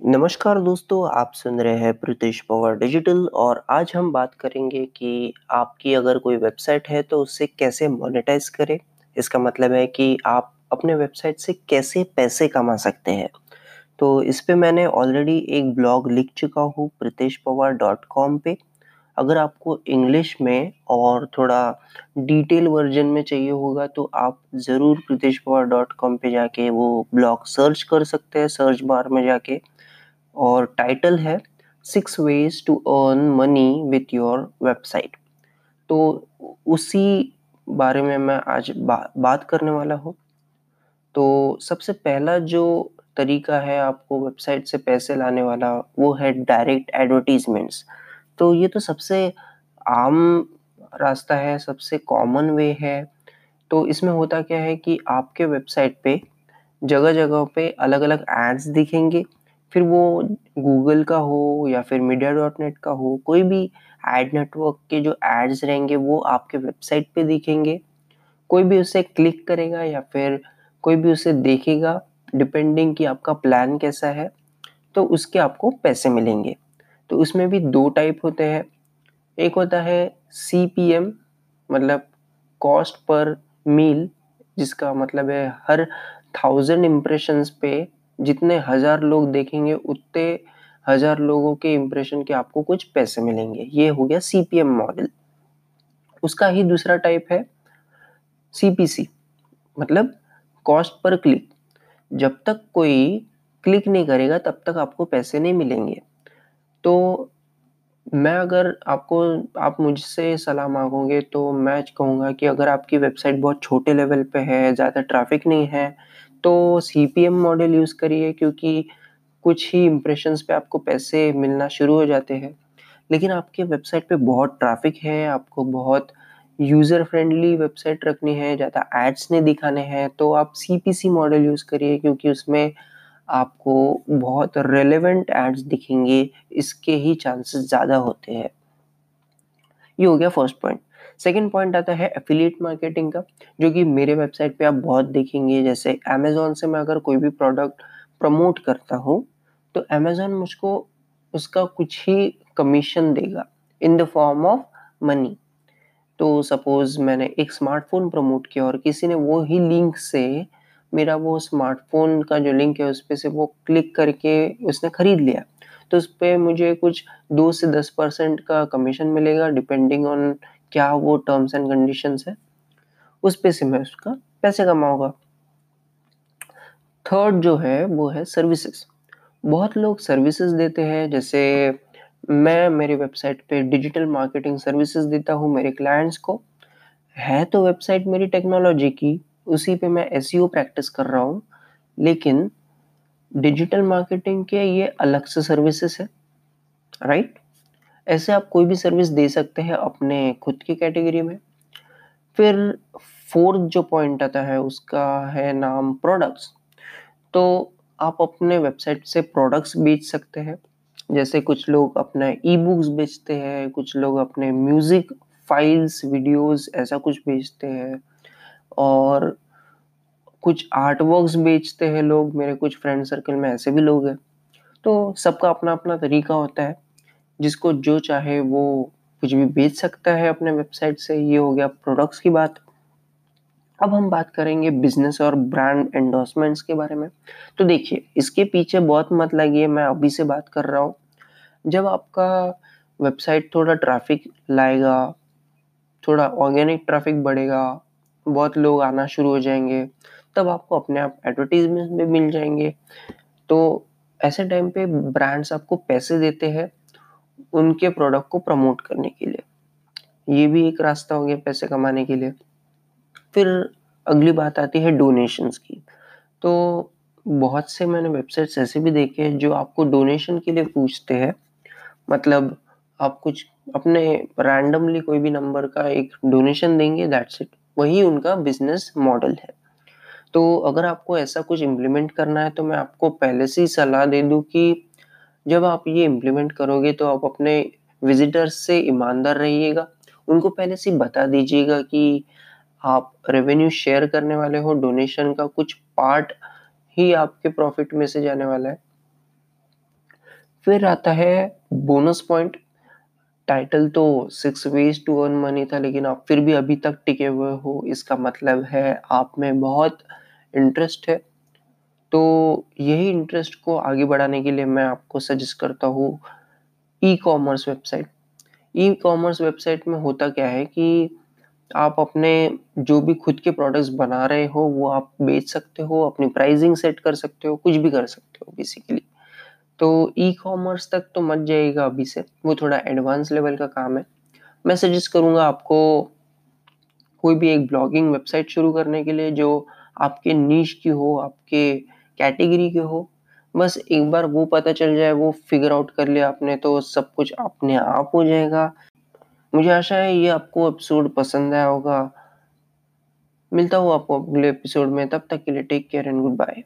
नमस्कार दोस्तों, आप सुन रहे हैं प्रीतिश पवार डिजिटल और आज हम बात करेंगे कि आपकी अगर कोई वेबसाइट है तो उसे कैसे मोनेटाइज़ करें। इसका मतलब है कि आप अपने वेबसाइट से कैसे पैसे कमा सकते हैं। तो इस पे मैंने ऑलरेडी एक ब्लॉग लिख चुका हूँ प्रीतेश पवार डॉट कॉम पर अगर आपको इंग्लिश में और थोड़ा डिटेल वर्ज़न में चाहिए होगा तो आप ज़रूर प्रीतेश पवार डॉट कॉम पर जाके वो ब्लॉग सर्च कर सकते हैं सर्च बार में जाके और टाइटल है six ways to earn money with your website तो उसी बारे में मैं आज बा, बात करने वाला हूँ। तो सबसे पहला जो तरीका है आपको वेबसाइट से पैसे लाने वाला वो है डायरेक्ट एडवर्टीजमेंट्स तो ये तो सबसे आम रास्ता है सबसे कॉमन वे है। तो इसमें होता क्या है कि आपके वेबसाइट पे जगह जगह पे अलग अलग एड्स दिखेंगे। फिर वो गूगल का हो या फिर मीडिया डॉट नेट का हो, कोई भी एड नेटवर्क के जो एड्स रहेंगे, वो आपके वेबसाइट पे दिखेंगे। कोई भी उसे क्लिक करेगा या फिर कोई भी उसे देखेगा डिपेंडिंग कि आपका प्लान कैसा है तो उसके आपको पैसे मिलेंगे। तो उसमें भी दो टाइप होते हैं। एक होता है सी पी एम मतलब कॉस्ट पर मील जिसका मतलब है हर थाउज़ेंड इम्प्रेशंस पे जितने हज़ार लोग देखेंगे, उतने हज़ार लोगों के इम्प्रेशन के आपको कुछ पैसे मिलेंगे। ये हो गया सीपीएम मॉडल उसका ही दूसरा टाइप है सीपीसी मतलब कॉस्ट पर क्लिक जब तक कोई क्लिक नहीं करेगा, तब तक आपको पैसे नहीं मिलेंगे। तो मैं अगर आपको, आप मुझसे सलाह मांगोगे तो मैं कहूँगा कि अगर आपकी वेबसाइट बहुत छोटे लेवल पे है, ज़्यादा ट्रैफ़िक नहीं है तो C P M model use करिए क्योंकि कुछ ही इम्प्रेशंस पे आपको पैसे मिलना शुरू हो जाते हैं। लेकिन आपके वेबसाइट पे बहुत ट्रैफ़िक है, आपको बहुत यूज़र फ्रेंडली वेबसाइट रखनी है, ज़्यादा एड्स नहीं दिखाने हैं तो आप CPC मॉडल यूज़ करिए क्योंकि उसमें आपको बहुत रेलेवेंट एड्स दिखेंगे, इसके ही चांसेस ज़्यादा होते हैं। ये हो गया फ़र्स्ट पॉइंट सेकेंड पॉइंट आता है एफिलिएट मार्केटिंग का, जो कि मेरे वेबसाइट पे आप बहुत देखेंगे, जैसे अमेजोन से मैं अगर कोई भी प्रोडक्ट प्रमोट करता हूँ तो अमेजोन मुझको उसका कुछ ही कमीशन देगा in the form of money तो सपोज़ मैंने एक स्मार्टफ़ोन प्रमोट किया और किसी ने वो ही लिंक से मेरा वो स्मार्टफ़ोन का जो लिंक है, उस पर से वो क्लिक करके उसने खरीद लिया। तो उस पर मुझे कुछ दो से दस परसेंट का कमीशन मिलेगा डिपेंडिंग ऑन क्या वो टर्म्स एंड कंडीशंस है। उस पे से मैं उसका पैसे कमाऊँगा। थर्ड जो है, वो है सर्विसेज़ बहुत लोग सर्विसेज़ देते हैं, जैसे मैं मेरी वेबसाइट पे डिजिटल मार्केटिंग सर्विसेज़ देता हूँ मेरे क्लाइंट्स को। है तो वेबसाइट मेरी टेक्नोलॉजी की, उसी पे मैं एस प्रैक्टिस कर रहा हूँ, लेकिन डिजिटल मार्केटिंग के ये अलग से सर्विसेज़ है राइट ऐसे आप कोई भी सर्विस दे सकते हैं अपने खुद की कैटेगरी में। फिर फोर्थ जो पॉइंट आता है, उसका है नाम प्रोडक्ट्स तो आप अपने वेबसाइट से प्रोडक्ट्स बेच सकते हैं। जैसे कुछ लोग अपने ई बुक्स बेचते हैं, कुछ लोग अपने म्यूज़िक फाइल्स वीडियोस ऐसा कुछ बेचते हैं। और कुछ आर्ट वर्क्स बेचते हैं लोग, मेरे कुछ फ्रेंड सर्कल में ऐसे भी लोग हैं। तो सबका अपना अपना तरीका होता है। जिसको जो चाहे वो कुछ भी बेच सकता है अपने वेबसाइट से, ये हो गया प्रोडक्ट्स की बात। अब हम बात करेंगे बिज़नेस और ब्रांड एंडोर्समेंट्स के बारे में। तो देखिए, इसके पीछे बहुत मत लगिए, मैं अभी से बात कर रहा हूँ। जब आपका वेबसाइट थोड़ा ट्रैफ़िक लाएगा, थोड़ा ऑर्गेनिक ट्रैफ़िक बढ़ेगा, बहुत लोग आना शुरू हो जाएँगे तब आपको अपने आप एडवर्टीजमेंट भी मिल जाएँगे। तो ऐसे टाइम पे ब्रांड्स आपको पैसे देते हैं उनके प्रोडक्ट को प्रमोट करने के लिए। ये भी एक रास्ता हो गया पैसे कमाने के लिए। फिर अगली बात आती है डोनेशंस की। तो बहुत से मैंने वेबसाइट्स ऐसे भी देखे हैं जो आपको डोनेशन के लिए पूछते हैं। मतलब आप कुछ अपने रैंडमली कोई भी नंबर का एक डोनेशन देंगे दैट्स इट वही उनका बिज़नेस मॉडल है। तो अगर आपको ऐसा कुछ इम्प्लीमेंट करना है तो मैं आपको पहले से ही सलाह दे दूँ कि जब आप ये इम्प्लीमेंट करोगे तो आप अपने विजिटर्स से ईमानदार रहिएगा। उनको पहले से बता दीजिएगा कि आप रेवेन्यू शेयर करने वाले हो डोनेशन का कुछ पार्ट ही आपके प्रॉफिट में से जाने वाला है। फिर आता है बोनस पॉइंट टाइटल तो six ways to earn money था, लेकिन आप फिर भी अभी तक टिके हुए हो, इसका मतलब है आप में बहुत इंटरेस्ट है। तो यही इंटरेस्ट को आगे बढ़ाने के लिए मैं आपको सजेस्ट करता हूँ e commerce website e commerce website में होता क्या है कि आप अपने जो भी खुद के प्रोडक्ट्स बना रहे हो, वो आप बेच सकते हो, अपनी प्राइसिंग सेट कर सकते हो, कुछ भी कर सकते हो बेसिकली तो ई कॉमर्स तक तो मत जाइएगा अभी से। वो थोड़ा एडवांस लेवल का काम है। मैं सजेस्ट करूँगा आपको कोई भी एक ब्लॉगिंग वेबसाइट शुरू करने के लिए जो आपके नीच की हो, आपके कैटेगरी के हो। बस एक बार वो पता चल जाए, वो फिगर आउट कर लिया आपने तो सब कुछ अपने आप हो जाएगा। मुझे आशा है ये आपको एपिसोड पसंद आया होगा। मिलता हूँ आपको अगले एपिसोड में। तब तक के लिए take care and good bye